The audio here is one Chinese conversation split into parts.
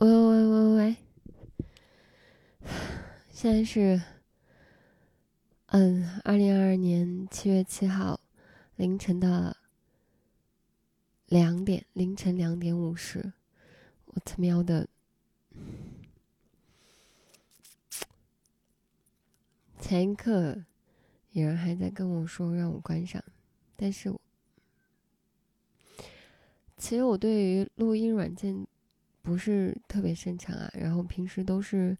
喂喂喂喂喂，现在是嗯，二零二二年七月七号凌晨的两点，凌晨两点五十，我他喵的，前一刻有人还在跟我说让我关上，但是我其实我对于录音软件。不是特别擅长啊，然后平时都是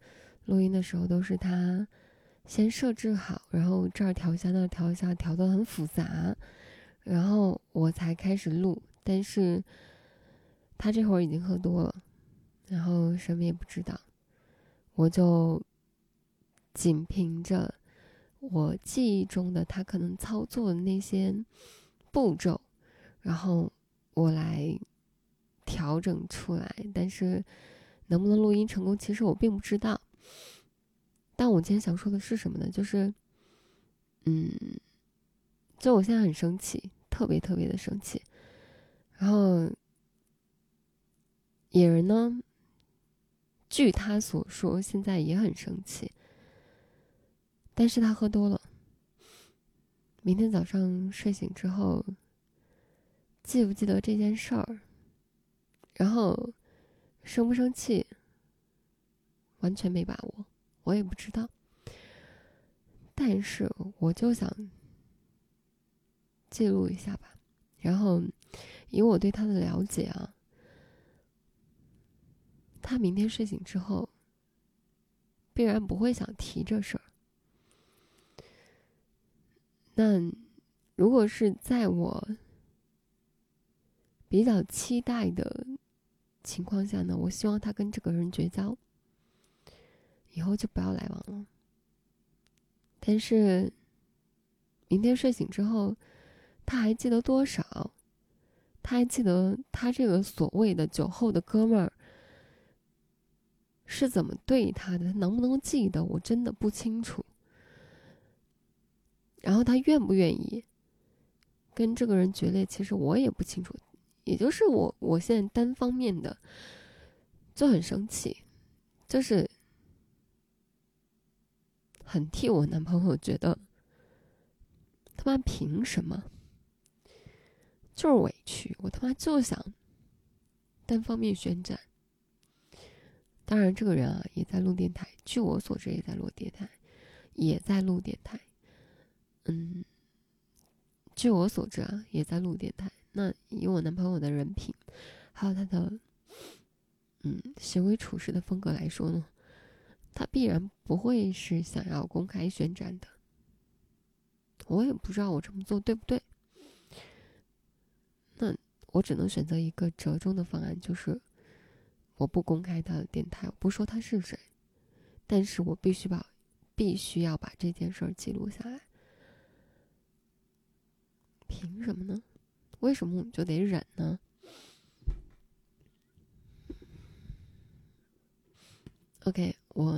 录音的时候都是他先设置好，然后这儿调一下那儿调一下，调的很复杂，然后我才开始录。但是他这会儿已经喝多了，然后什么也不知道，我就仅凭着我记忆中的他可能操作的那些步骤，然后我来。调整出来，但是能不能录音成功，其实我并不知道。但我今天想说的是什么呢？就是，嗯，就我现在很生气，特别特别的生气。然后野人呢，据他所说，现在也很生气，但是他喝多了。明天早上睡醒之后，记不记得这件事儿？然后，生不生气，完全没把握，我也不知道。但是我就想记录一下吧。然后，以我对他的了解啊，他明天睡醒之后，必然不会想提这事儿。那如果是在我比较期待的。情况下呢，我希望他跟这个人绝交，以后就不要来往了。但是，明天睡醒之后，他还记得多少？他还记得他这个所谓的酒后的哥们儿是怎么对他的？他能不能记得？我真的不清楚。然后他愿不愿意跟这个人决裂？其实我也不清楚。也就是我，我现在单方面的就很生气，就是很替我男朋友觉得，他妈凭什么？就是委屈，我他妈就想单方面宣战。当然，这个人啊也在录电台，据我所知也在录电台，也在录电台。嗯，据我所知啊也在录电台。那以我男朋友的人品，还有他的，嗯，行为处事的风格来说呢，他必然不会是想要公开宣战的。我也不知道我这么做对不对。那我只能选择一个折中的方案，就是我不公开他的电台，我不说他是谁，但是我必须把，必须要把这件事儿记录下来。凭什么呢？为什么我们就得忍呢？OK，我，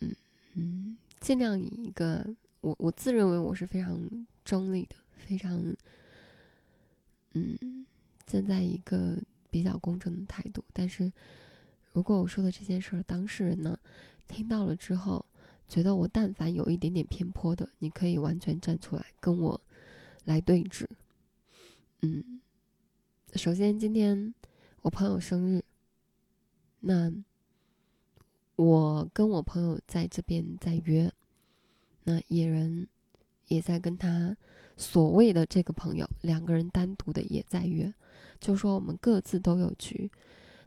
嗯嗯，尽量以一个我我自认为我是非常中立的，非常，嗯，站在一个比较公正的态度。但是，如果我说的这件事儿，当事人呢听到了之后，觉得我但凡有一点点偏颇的，你可以完全站出来跟我来对峙。嗯，首先今天我朋友生日，那我跟我朋友在这边在约，那野人也在跟他所谓的这个朋友两个人单独的也在约，就说我们各自都有局。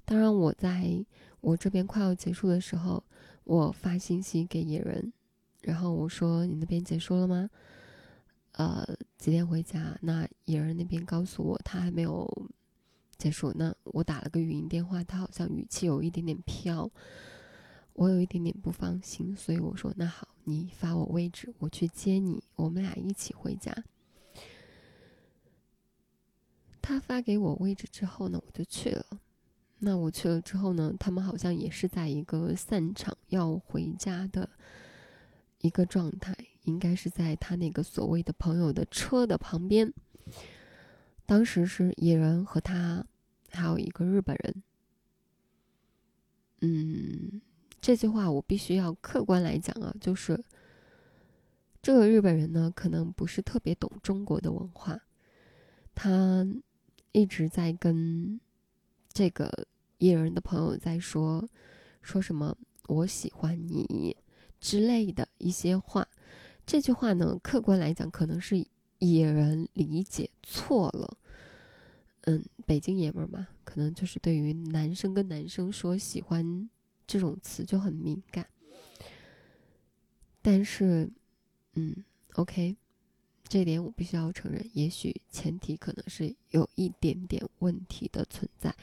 当然，我在我这边快要结束的时候，我发信息给野人，然后我说：“你那边结束了吗？”呃，几点回家？那野人那边告诉我他还没有结束。那我打了个语音电话，他好像语气有一点点飘，我有一点点不放心，所以我说那好，你发我位置，我去接你，我们俩一起回家。他发给我位置之后呢，我就去了。那我去了之后呢，他们好像也是在一个散场要回家的一个状态。应该是在他那个所谓的朋友的车的旁边。当时是野人和他，还有一个日本人。嗯，这句话我必须要客观来讲啊，就是这个日本人呢，可能不是特别懂中国的文化，他一直在跟这个野人的朋友在说说什么“我喜欢你”之类的一些话。这句话呢，客观来讲，可能是野人理解错了。嗯，北京爷们儿嘛，可能就是对于男生跟男生说喜欢这种词就很敏感。但是，嗯，OK，这点我必须要承认，也许前提可能是有一点点问题的存在。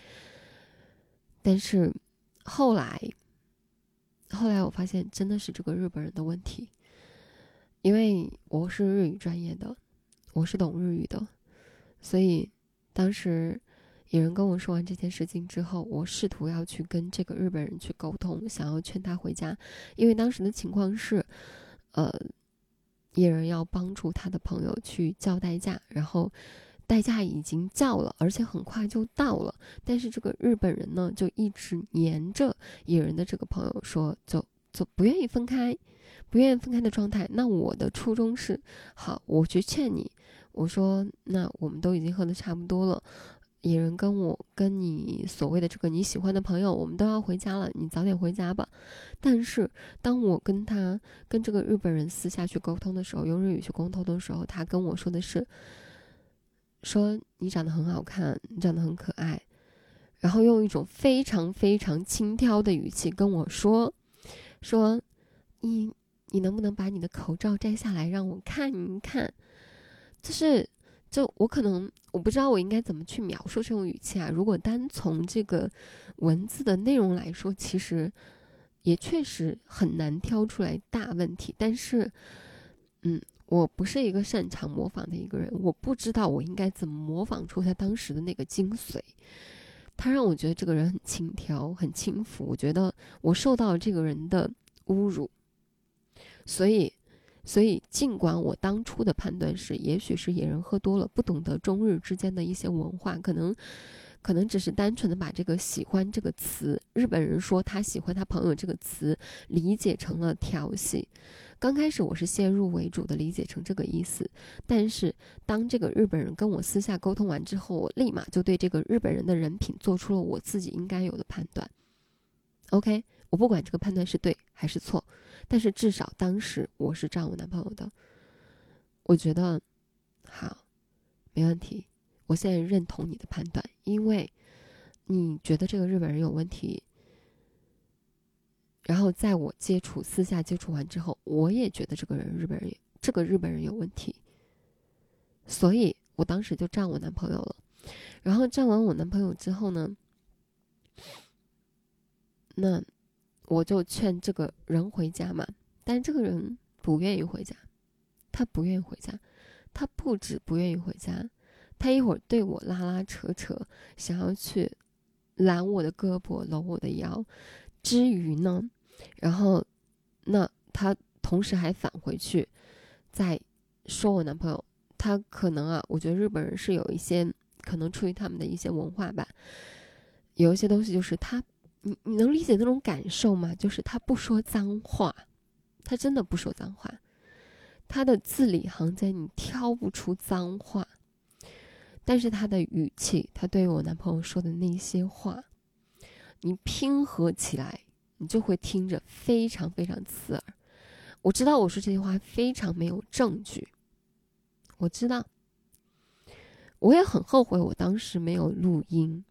但是后来，后来我发现真的是这个日本人的问题，因为我是日语专业的，我是懂日语的，所以。当时有人跟我说完这件事情之后，我试图要去跟这个日本人去沟通，想要劝他回家，因为当时的情况是，呃，野人要帮助他的朋友去叫代驾，然后代价已经叫了，而且很快就到了，但是这个日本人呢，就一直黏着野人的这个朋友说，就就不愿意分开，不愿意分开的状态。那我的初衷是，好，我去劝你。我说：“那我们都已经喝的差不多了，野人跟我跟你所谓的这个你喜欢的朋友，我们都要回家了，你早点回家吧。”但是当我跟他跟这个日本人私下去沟通的时候，用日语去沟通的时候，他跟我说的是：“说你长得很好看，你长得很可爱。”然后用一种非常非常轻佻的语气跟我说：“说你你能不能把你的口罩摘下来让我看一看？”就是，就我可能我不知道我应该怎么去描述这种语气啊。如果单从这个文字的内容来说，其实也确实很难挑出来大问题。但是，嗯，我不是一个擅长模仿的一个人，我不知道我应该怎么模仿出他当时的那个精髓。他让我觉得这个人很轻佻，很轻浮。我觉得我受到了这个人的侮辱，所以。所以，尽管我当初的判断是，也许是野人喝多了，不懂得中日之间的一些文化，可能，可能只是单纯的把这个“喜欢”这个词，日本人说他喜欢他朋友这个词，理解成了调戏。刚开始我是先入为主的理解成这个意思，但是当这个日本人跟我私下沟通完之后，我立马就对这个日本人的人品做出了我自己应该有的判断。OK，我不管这个判断是对还是错。但是至少当时我是这样我男朋友的，我觉得好，没问题。我现在认同你的判断，因为你觉得这个日本人有问题。然后在我接触私下接触完之后，我也觉得这个人日本人这个日本人有问题，所以我当时就站我男朋友了。然后站完我男朋友之后呢，那。我就劝这个人回家嘛，但这个人不愿意回家，他不愿意回家，他不止不愿意回家，他一会儿对我拉拉扯扯，想要去揽我的胳膊搂我的腰，之余呢，然后那他同时还返回去，在说我男朋友，他可能啊，我觉得日本人是有一些可能出于他们的一些文化吧，有一些东西就是他。你你能理解那种感受吗？就是他不说脏话，他真的不说脏话，他的字里行间你挑不出脏话，但是他的语气，他对我男朋友说的那些话，你拼合起来，你就会听着非常非常刺耳。我知道我说这些话非常没有证据，我知道，我也很后悔我当时没有录音。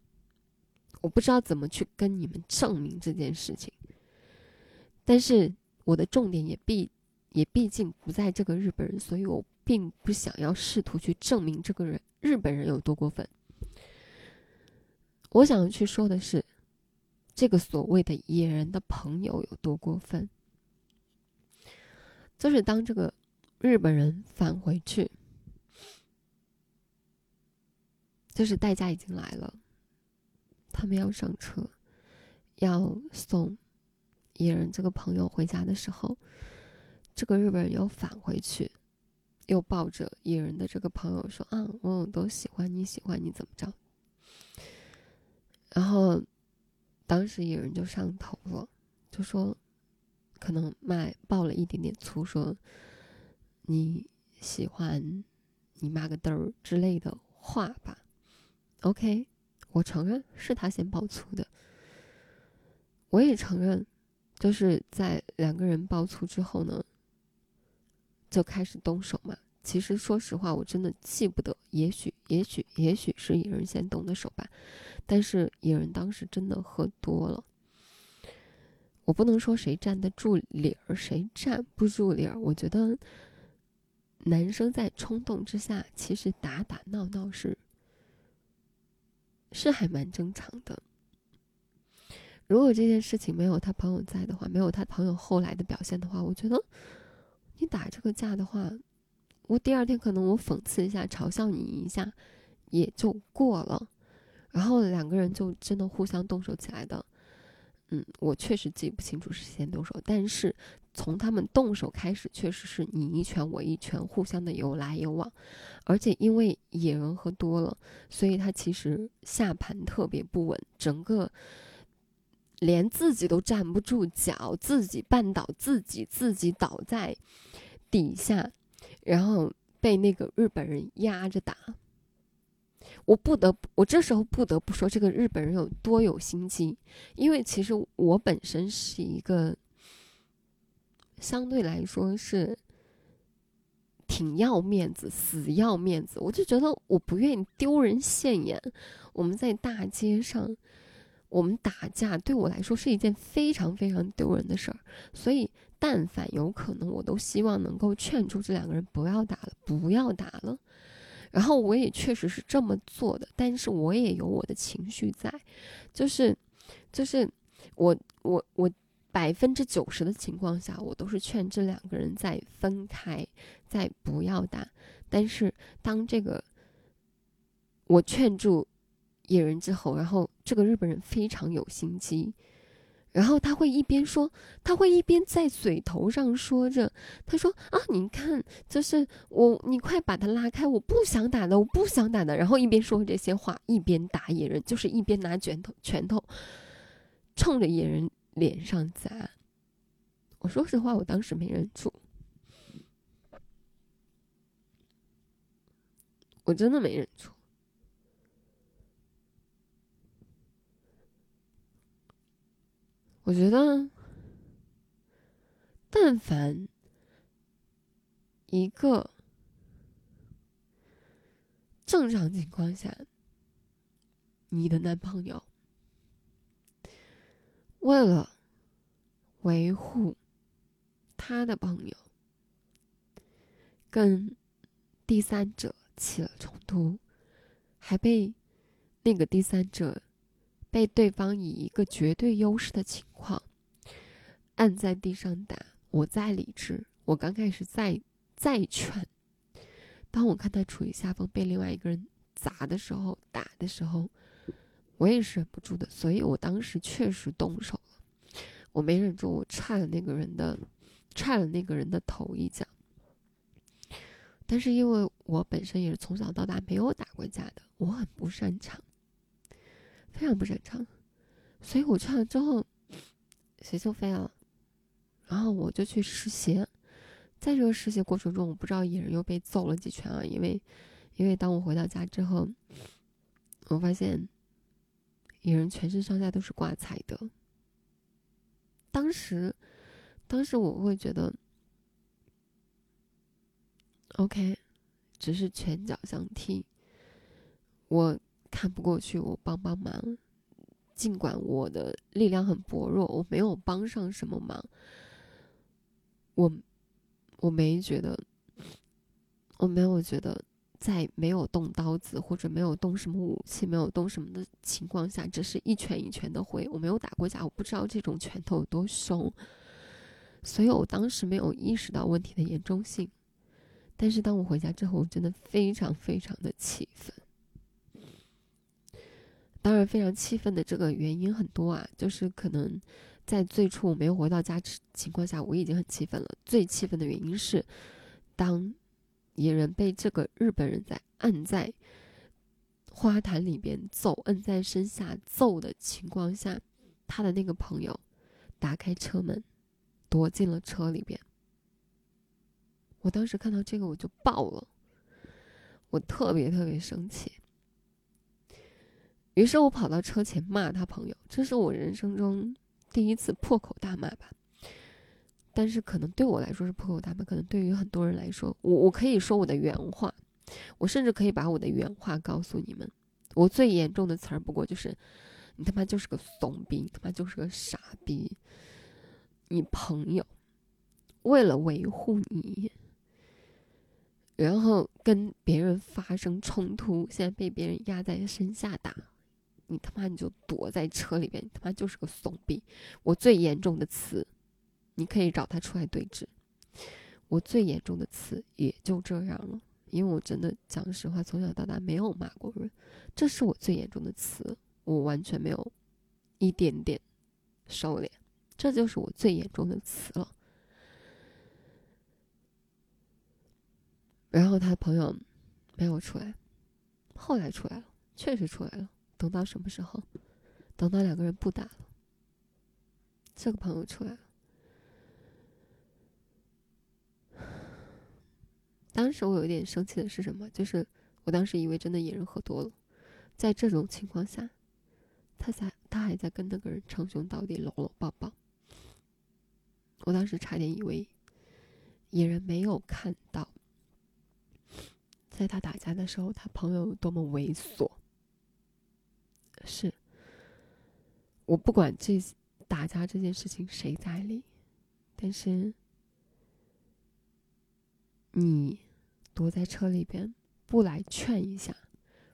我不知道怎么去跟你们证明这件事情，但是我的重点也毕也毕竟不在这个日本人，所以我并不想要试图去证明这个人日本人有多过分。我想去说的是，这个所谓的野人的朋友有多过分，就是当这个日本人返回去，就是代驾已经来了。他们要上车，要送野人这个朋友回家的时候，这个日本人又返回去，又抱着野人的这个朋友说：“啊，我都喜欢你，喜欢你怎么着？”然后当时野人就上头了，就说可能骂爆了一点点粗，说你喜欢你妈个嘚儿之类的话吧。OK，我承认是他先爆粗的，我也承认，就是在两个人爆粗之后呢，就开始动手嘛。其实说实话，我真的记不得，也许也许也许是野人先动的手吧。但是野人当时真的喝多了，我不能说谁站得住理儿，谁站不住理儿。我觉得男生在冲动之下，其实打打闹闹是。是还蛮正常的。如果这件事情没有他朋友在的话，没有他朋友后来的表现的话，我觉得你打这个架的话，我第二天可能我讽刺一下、嘲笑你一下，也就过了。然后两个人就真的互相动手起来的。嗯，我确实记不清楚是先动手，但是从他们动手开始，确实是你一拳我一拳，互相的有来有往，而且因为野人喝多了，所以他其实下盘特别不稳，整个连自己都站不住脚，自己绊倒自己，自己倒在底下，然后被那个日本人压着打。我不得不，我这时候不得不说，这个日本人有多有心机。因为其实我本身是一个相对来说是挺要面子、死要面子，我就觉得我不愿意丢人现眼。我们在大街上，我们打架对我来说是一件非常非常丢人的事儿，所以但凡有可能，我都希望能够劝住这两个人不要打了，不要打了。然后我也确实是这么做的，但是我也有我的情绪在，就是，就是我我我百分之九十的情况下，我都是劝这两个人再分开，再不要打。但是当这个我劝住野人之后，然后这个日本人非常有心机。然后他会一边说，他会一边在嘴头上说着，他说啊，你看，就是我，你快把他拉开，我不想打的，我不想打的。然后一边说这些话，一边打野人，就是一边拿拳头，拳头冲着野人脸上砸。我说实话，我当时没忍住，我真的没忍住。我觉得，但凡一个正常情况下，你的男朋友为了维护他的朋友，跟第三者起了冲突，还被那个第三者。被对方以一个绝对优势的情况按在地上打，我再理智，我刚开始再再劝，当我看他处于下风被另外一个人砸的时候、打的时候，我也是忍不住的，所以我当时确实动手了，我没忍住，我踹了那个人的，踹了那个人的头一脚。但是因为我本身也是从小到大没有打过架的，我很不擅长。非常不擅长，所以我去了之后，谁就飞了，然后我就去湿鞋，在这个湿鞋过程中，我不知道野人又被揍了几拳啊，因为，因为当我回到家之后，我发现野人全身上下都是挂彩的。当时，当时我会觉得，OK，只是拳脚相踢，我。看不过去，我帮帮忙。尽管我的力量很薄弱，我没有帮上什么忙。我我没觉得，我没有觉得，在没有动刀子或者没有动什么武器、没有动什么的情况下，只是一拳一拳的挥。我没有打过架，我不知道这种拳头有多凶，所以我当时没有意识到问题的严重性。但是当我回家之后，我真的非常非常的气愤。当然，非常气愤的这个原因很多啊，就是可能在最初我没有回到家情况下，我已经很气愤了。最气愤的原因是，当野人被这个日本人在按在花坛里边揍，摁在身下揍的情况下，他的那个朋友打开车门，躲进了车里边。我当时看到这个我就爆了，我特别特别生气。于是我跑到车前骂他朋友，这是我人生中第一次破口大骂吧。但是可能对我来说是破口大骂，可能对于很多人来说，我我可以说我的原话，我甚至可以把我的原话告诉你们。我最严重的词儿不过就是，你他妈就是个怂逼，你他妈就是个傻逼。你朋友为了维护你。然后跟别人发生冲突，现在被别人压在身下打，你他妈你就躲在车里边，你他妈就是个怂逼！我最严重的词，你可以找他出来对质。我最严重的词也就这样了，因为我真的讲实话，从小到大没有骂过人，这是我最严重的词，我完全没有一点点收敛，这就是我最严重的词了。然后他朋友没有出来，后来出来了，确实出来了。等到什么时候？等到两个人不打了，这个朋友出来了。当时我有一点生气的是什么？就是我当时以为真的野人喝多了，在这种情况下，他在他还在跟那个人称兄道弟、搂搂抱抱。我当时差点以为野人没有看到。在他打架的时候，他朋友多么猥琐。是，我不管这打架这件事情谁在理，但是你躲在车里边不来劝一下，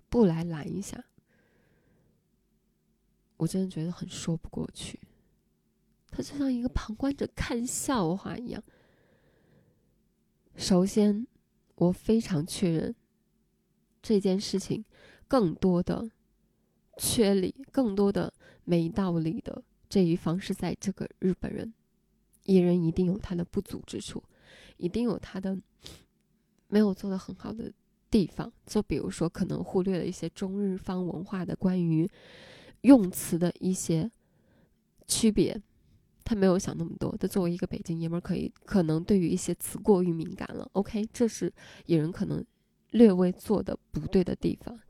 不来拦一下，我真的觉得很说不过去。他就像一个旁观者看笑话一样。首先。我非常确认，这件事情更多的缺理、更多的没道理的这一方是在这个日本人，野人一定有他的不足之处，一定有他的没有做的很好的地方。就比如说，可能忽略了一些中日方文化的关于用词的一些区别。他没有想那么多，他作为一个北京爷们儿，可以可能对于一些词过于敏感了。OK，这是野人可能略微做的不对的地方。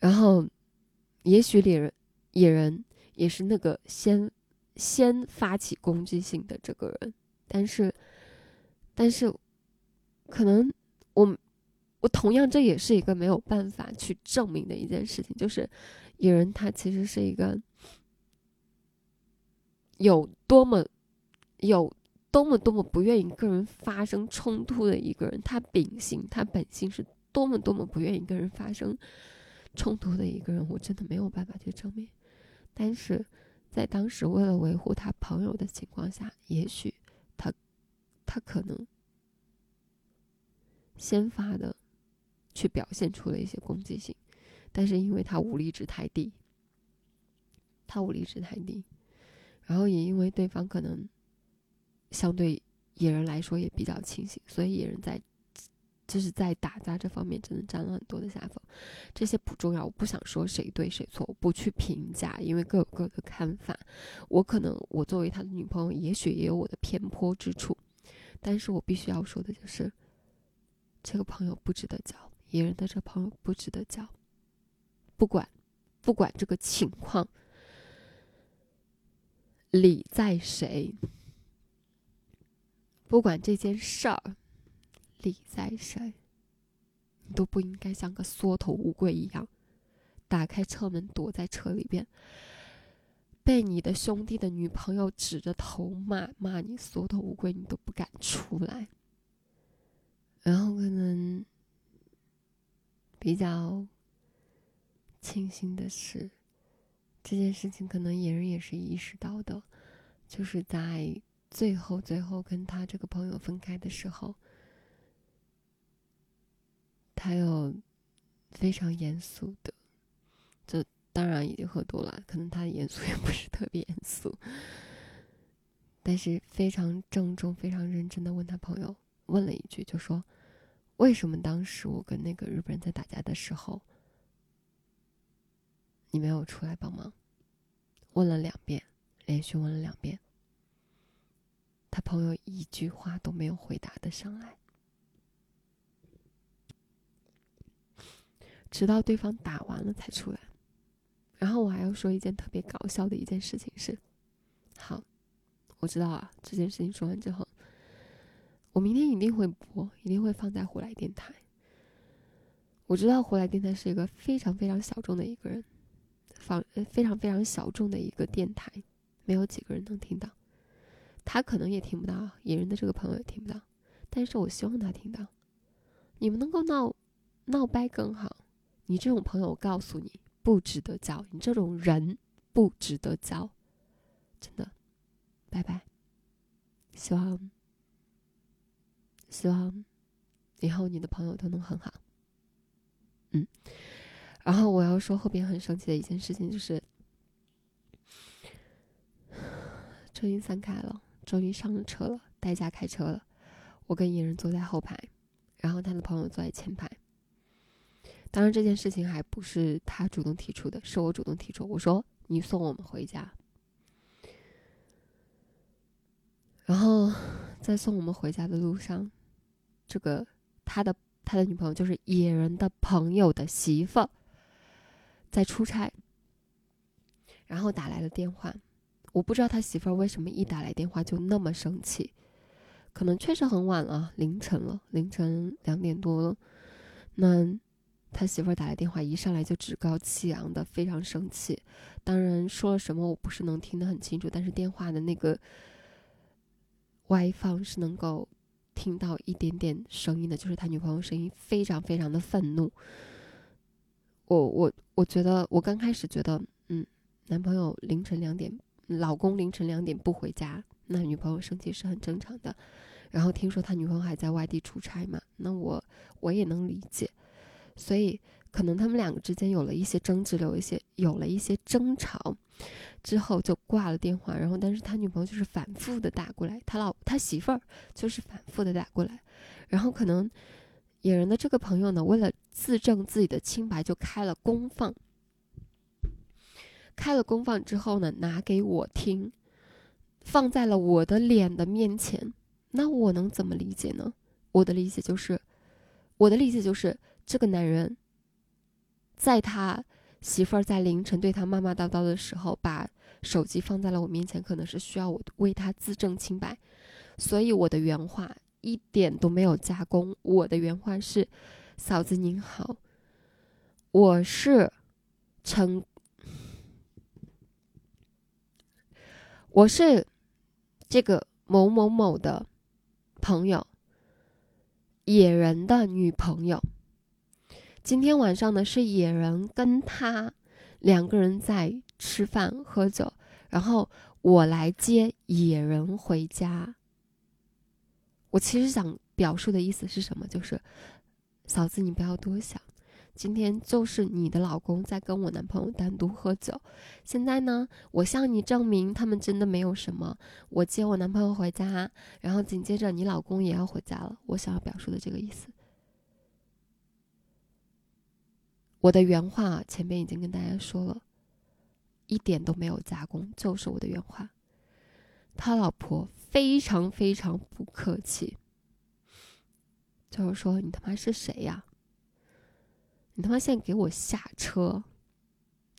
然后，也许野人野人也是那个先先发起攻击性的这个人，但是，但是，可能我我同样这也是一个没有办法去证明的一件事情，就是野人他其实是一个。有多么有多么多么不愿意跟人发生冲突的一个人，他秉性他本性是多么多么不愿意跟人发生冲突的一个人，我真的没有办法去证明。但是在当时为了维护他朋友的情况下，也许他他可能先发的去表现出了一些攻击性，但是因为他武力值太低，他武力值太低。然后也因为对方可能相对野人来说也比较清醒，所以野人在就是在打架这方面真的占了很多的下风。这些不重要，我不想说谁对谁错，我不去评价，因为各有各的看法。我可能我作为他的女朋友，也许也有我的偏颇之处，但是我必须要说的就是，这个朋友不值得交，野人的这朋友不值得交。不管不管这个情况。理在谁？不管这件事儿理在谁，你都不应该像个缩头乌龟一样，打开车门躲在车里边，被你的兄弟的女朋友指着头骂骂你缩头乌龟，你都不敢出来。然后可能比较庆幸的是。这件事情可能野人也是意识到的，就是在最后最后跟他这个朋友分开的时候，他有非常严肃的，就当然已经喝多了，可能他的严肃也不是特别严肃，但是非常郑重、非常认真的问他朋友，问了一句，就说：“为什么当时我跟那个日本人在打架的时候？”你没有出来帮忙，问了两遍，连续问了两遍，他朋友一句话都没有回答的上来，直到对方打完了才出来。然后我还要说一件特别搞笑的一件事情是，好，我知道啊，这件事情说完之后，我明天一定会播，一定会放在胡来电台。我知道胡来电台是一个非常非常小众的一个人，放非常非常小众的一个电台，没有几个人能听到，他可能也听不到，野人的这个朋友也听不到，但是我希望他听到，你们能够闹闹掰更好，你这种朋友，我告诉你。不值得交，你这种人不值得交，真的，拜拜。希望，希望以后你的朋友都能很好。嗯，然后我要说后边很生气的一件事情就是，终于散开了，终于上车了，代驾开车了，我跟野人坐在后排，然后他的朋友坐在前排。当然，这件事情还不是他主动提出的，是我主动提出。我说：“你送我们回家。”然后在送我们回家的路上，这个他的他的女朋友就是野人的朋友的媳妇，在出差，然后打来了电话。我不知道他媳妇儿为什么一打来电话就那么生气，可能确实很晚了，凌晨了，凌晨两点多了。那。他媳妇儿打来电话，一上来就趾高气扬的，非常生气。当然说了什么，我不是能听得很清楚，但是电话的那个外放是能够听到一点点声音的，就是他女朋友声音非常非常的愤怒。我我我觉得，我刚开始觉得，嗯，男朋友凌晨两点，老公凌晨两点不回家，那女朋友生气是很正常的。然后听说他女朋友还在外地出差嘛，那我我也能理解。所以，可能他们两个之间有了一些争执，有一些有了一些争吵，之后就挂了电话。然后，但是他女朋友就是反复的打过来，他老他媳妇儿就是反复的打过来。然后，可能野人的这个朋友呢，为了自证自己的清白，就开了公放。开了公放之后呢，拿给我听，放在了我的脸的面前。那我能怎么理解呢？我的理解就是，我的理解就是。这个男人，在他媳妇儿在凌晨对他骂骂叨叨的时候，把手机放在了我面前，可能是需要我为他自证清白，所以我的原话一点都没有加工。我的原话是：“嫂子您好，我是陈，我是这个某某某的朋友，野人的女朋友。”今天晚上呢，是野人跟他两个人在吃饭喝酒，然后我来接野人回家。我其实想表述的意思是什么？就是嫂子，你不要多想，今天就是你的老公在跟我男朋友单独喝酒。现在呢，我向你证明他们真的没有什么。我接我男朋友回家，然后紧接着你老公也要回家了。我想要表述的这个意思。我的原话前面已经跟大家说了，一点都没有加工，就是我的原话。他老婆非常非常不客气，就是说：“你他妈是谁呀？你他妈现在给我下车！”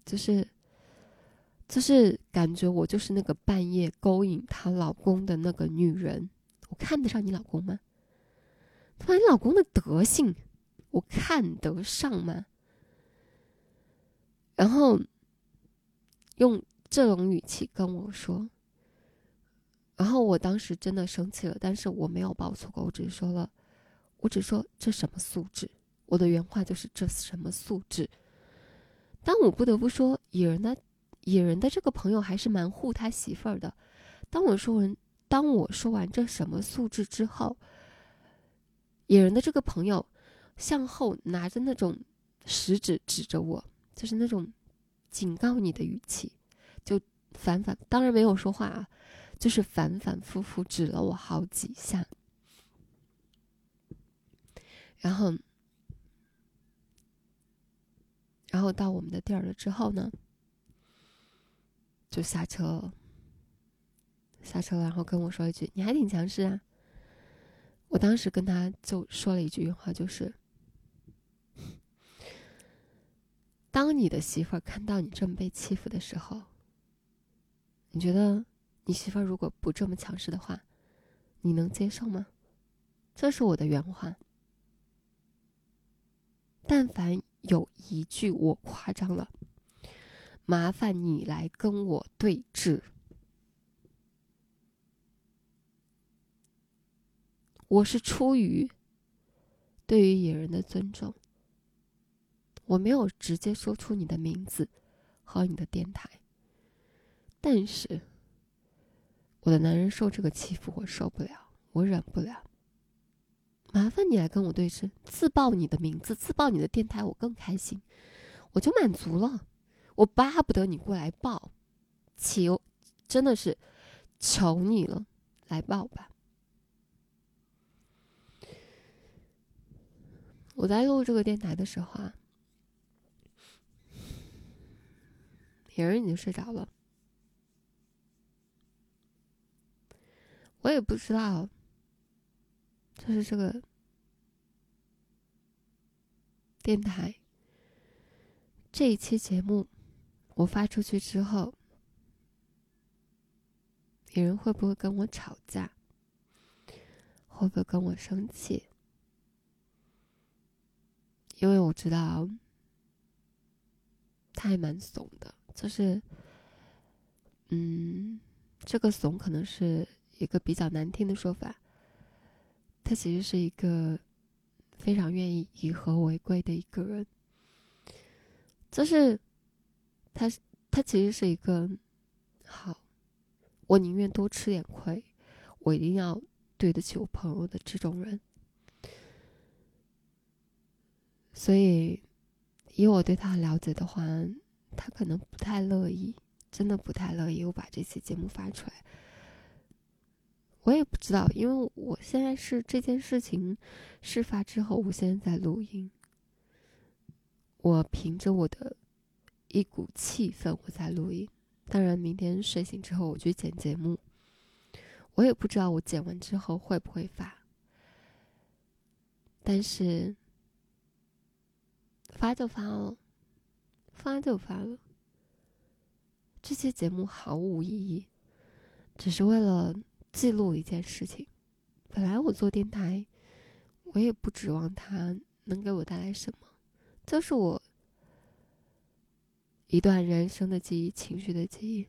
就是，就是感觉我就是那个半夜勾引她老公的那个女人。我看得上你老公吗？他妈，你老公的德行，我看得上吗？然后用这种语气跟我说，然后我当时真的生气了，但是我没有爆粗口，我只是说了，我只说这什么素质，我的原话就是这什么素质。但我不得不说，野人的野人的这个朋友还是蛮护他媳妇儿的。当我说完，当我说完这什么素质之后，野人的这个朋友向后拿着那种食指指着我。就是那种警告你的语气，就反反，当然没有说话啊，就是反反复复指了我好几下，然后，然后到我们的地儿了之后呢，就下车，下车然后跟我说一句：“你还挺强势啊。”我当时跟他就说了一句话，就是：“当你的媳妇儿看到你这么被欺负的时候，你觉得你媳妇儿如果不这么强势的话，你能接受吗？”这是我的原话。但凡有一句我夸张了，麻烦你来跟我对峙。我是出于对于野人的尊重，我没有直接说出你的名字和你的电台，但是我的男人受这个欺负，我受不了，我忍不了。麻烦你来跟我对峙，自报你的名字，自报你的电台，我更开心，我就满足了。我巴不得你过来报，求，真的是求你了，来报吧。我在录这个电台的时候啊，有人已经睡着了，我也不知道。就是这个电台这一期节目，我发出去之后，别人会不会跟我吵架？会不会跟我生气？因为我知道他还蛮怂的，就是，嗯，这个怂可能是一个比较难听的说法。他其实是一个非常愿意以和为贵的一个人，就是他，他其实是一个好，我宁愿多吃点亏，我一定要对得起我朋友的这种人。所以，以我对他了解的话，他可能不太乐意，真的不太乐意我把这期节目发出来。我也不知道，因为我现在是这件事情事发之后，我现在在录音。我凭着我的一股气氛，我在录音。当然，明天睡醒之后我去剪节目，我也不知道我剪完之后会不会发。但是发就发了，发就发了。这期节目毫无意义，只是为了。记录一件事情，本来我做电台，我也不指望它能给我带来什么，就是我一段人生的记忆、情绪的记忆。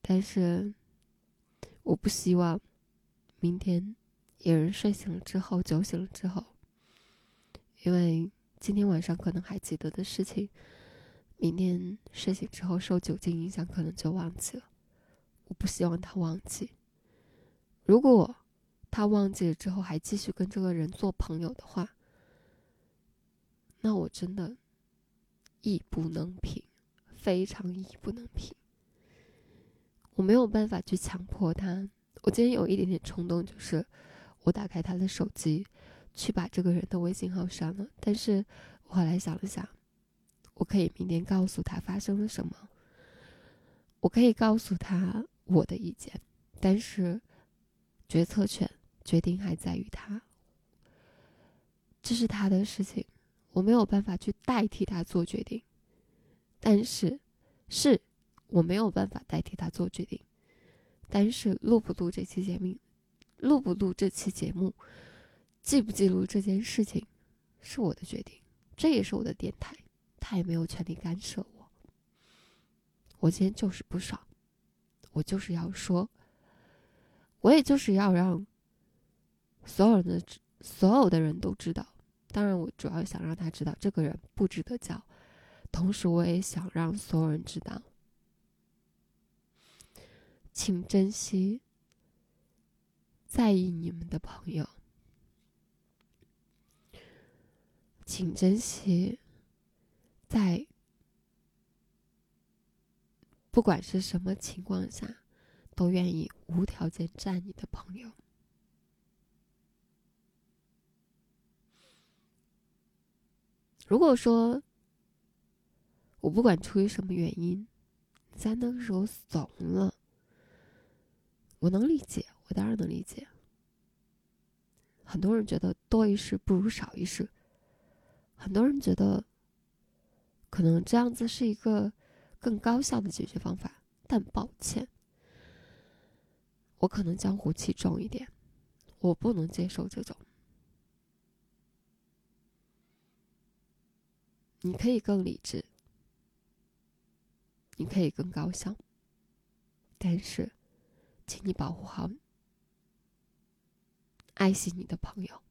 但是，我不希望明天有人睡醒了之后、酒醒了之后，因为今天晚上可能还记得的事情，明天睡醒之后受酒精影响，可能就忘记了。我不希望他忘记。如果他忘记了之后还继续跟这个人做朋友的话，那我真的义不能平，非常义不能平。我没有办法去强迫他。我今天有一点点冲动，就是我打开他的手机，去把这个人的微信号删了。但是我后来想了想，我可以明天告诉他发生了什么，我可以告诉他。我的意见，但是决策权、决定还在于他。这是他的事情，我没有办法去代替他做决定。但是，是我没有办法代替他做决定。但是，录不录这期节目，录不录这期节目，记不记录这件事情，是我的决定。这也是我的电台，他也没有权利干涉我。我今天就是不爽。我就是要说，我也就是要让所有人的所有的人都知道。当然，我主要想让他知道这个人不值得交，同时我也想让所有人知道，请珍惜在意你们的朋友，请珍惜在。不管是什么情况下，都愿意无条件站你的朋友。如果说我不管出于什么原因，在那个时候怂了。我能理解，我当然能理解。很多人觉得多一事不如少一事，很多人觉得可能这样子是一个更高效的解决方法，但抱歉，我可能江湖气重一点，我不能接受这种。你可以更理智，你可以更高效，但是，请你保护好。爱惜你的朋友。